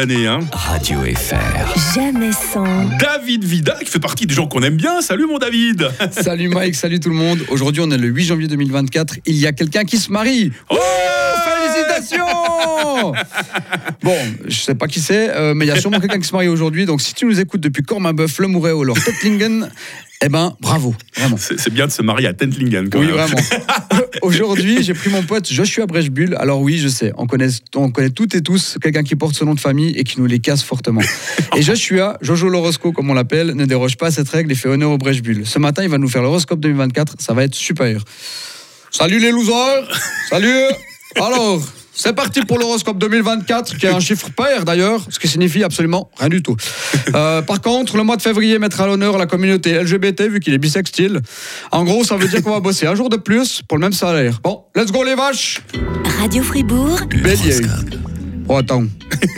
année. Hein. Radio FR. Jamais sans. David Vida, qui fait partie des gens qu'on aime bien. Salut mon David. Salut Mike, salut tout le monde. Aujourd'hui, on est le 8 janvier 2024. Il y a quelqu'un qui se marie. Oh, félicitations Bon, je sais pas qui c'est, euh, mais il y a sûrement quelqu'un qui se marie aujourd'hui. Donc, si tu nous écoutes depuis Cormabeuf, Le Mouret ou alors Tettlingen, eh ben, bravo, vraiment. C'est c'est bien de se marier à Tentlingen quand Oui, même. vraiment. Aujourd'hui, j'ai pris mon pote Joshua Brechbull. Alors oui, je sais, on connaît, on connaît toutes et tous quelqu'un qui porte ce nom de famille et qui nous les casse fortement. Et Joshua, Jojo l'horoscope comme on l'appelle, ne déroge pas à cette règle et fait honneur au Brechbull. Ce matin, il va nous faire l'horoscope 2024. Ça va être super. Salut les losers Salut Alors, c'est parti pour l'horoscope 2024, qui est un chiffre pair d'ailleurs, ce qui signifie absolument rien du tout. Euh, par contre, le mois de février mettra à l'honneur la communauté LGBT, vu qu'il est bisextile. En gros, ça veut dire qu'on va bosser un jour de plus pour le même salaire. Bon, let's go les vaches Radio Fribourg. Bélier. Oh attends,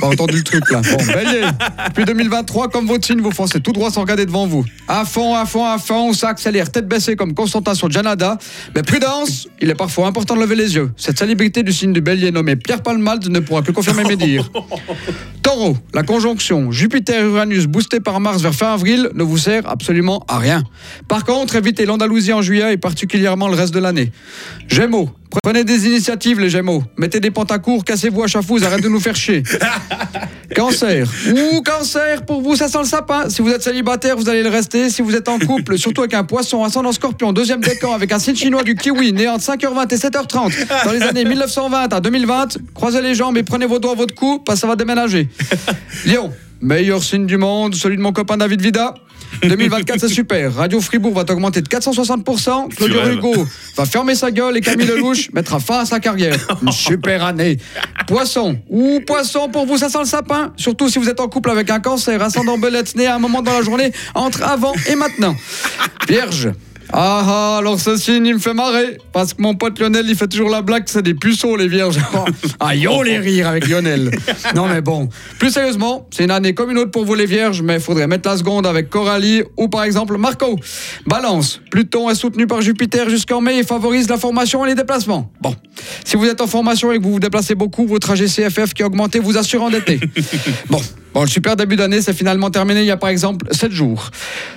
pas entendu le truc là. Bon, bélier. Depuis 2023, comme votre signe, vous foncez tout droit sans regarder devant vous. À fond, à fond, à fond, ça accélère, tête baissée comme Constantin sur Janada. Mais prudence, il est parfois important de lever les yeux. Cette célébrité du signe du bélier nommé Pierre Palmade ne pourra que confirmer mes dires. Taureau, la conjonction Jupiter-Uranus boostée par Mars vers fin avril ne vous sert absolument à rien. Par contre, évitez l'Andalousie en juillet et particulièrement le reste de l'année. Gémeaux, prenez des initiatives les Gémeaux. Mettez des pantacours, cassez-vous à chafouz, arrêtez de nous faire chier. Cancer. Ouh, cancer, pour vous, ça sent le sapin. Si vous êtes célibataire, vous allez le rester. Si vous êtes en couple, surtout avec un poisson ascendant scorpion, deuxième décan, avec un signe chinois du kiwi, né entre 5h20 et 7h30, dans les années 1920 à 2020, croisez les jambes et prenez vos doigts à votre cou, parce que ça va déménager. Lion. Meilleur signe du monde, celui de mon copain David Vida. 2024, c'est super. Radio Fribourg va augmenter de 460%. Claudio. Hugo va fermer sa gueule et Camille Lelouch mettra fin à sa carrière. Une super année. Poisson. Ouh, poisson, pour vous, ça sent le sapin. Surtout si vous êtes en couple avec un cancer, ascendant belette, né à un moment dans la journée, entre avant et maintenant. Vierge. Ah ah, alors ce signe, il me fait marrer. Parce que mon pote Lionel, il fait toujours la blague, c'est des puceaux, les vierges. ah, yo, les rires avec Lionel. Non, mais bon. Plus sérieusement, c'est une année comme une autre pour vous, les vierges, mais il faudrait mettre la seconde avec Coralie ou par exemple Marco. Balance. Pluton est soutenu par Jupiter jusqu'en mai et favorise la formation et les déplacements. Bon. Si vous êtes en formation et que vous vous déplacez beaucoup, votre trajet CFF qui a augmenté vous assure endetté. bon. Bon, le super début d'année, c'est finalement terminé il y a par exemple 7 jours.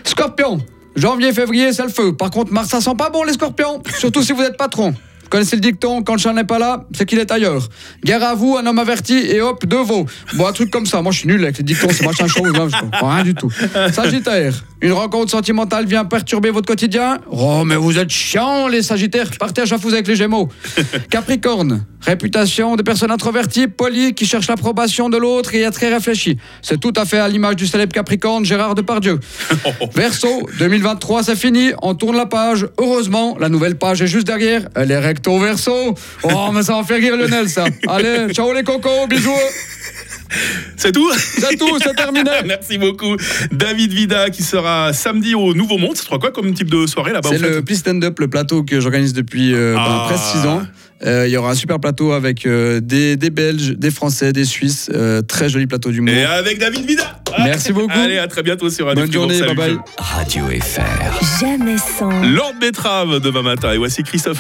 Scorpion. Janvier, février, c'est le feu. Par contre, mars, ça sent pas bon, les scorpions. Surtout si vous êtes patron. Vous connaissez le dicton, quand le chat n'est pas là, c'est qu'il est ailleurs. Guerre à vous, un homme averti, et hop, deux veaux. Bon, un truc comme ça. Moi, je suis nul avec les dictons, c'est machin chose, hein, je rien du tout. Sagittaire, une rencontre sentimentale vient perturber votre quotidien. Oh, mais vous êtes chiants, les Sagittaires. Partez à chafouz avec les Gémeaux. Capricorne, réputation de personne introvertie, polie, qui cherche l'approbation de l'autre et est très réfléchie. C'est tout à fait à l'image du célèbre Capricorne Gérard Depardieu. Verseau, 2023, c'est fini. On tourne la page. Heureusement, la nouvelle page est juste derrière. Elle est recto verso. Oh, mais ça va faire rire Lionel, ça. Allez, ciao les cocos, bisous. C'est tout? C'est tout, c'est terminé. Merci beaucoup. David Vida qui sera samedi au Nouveau Monde. Sera quoi comme type de soirée là-bas C'est le Please Stand Up, le plateau que j'organise depuis euh, ben, Ah. presque 6 ans. Euh, Il y aura un super plateau avec euh, des, des Belges, des Français, des Suisses. Euh, très joli plateau d'humour. Et avec David Vida. Merci beaucoup. Allez, à très bientôt sur Radio Bonne journée, bye bye. Radio FR. Jamais sans. Lord Betrave demain matin. Et voici Christophe.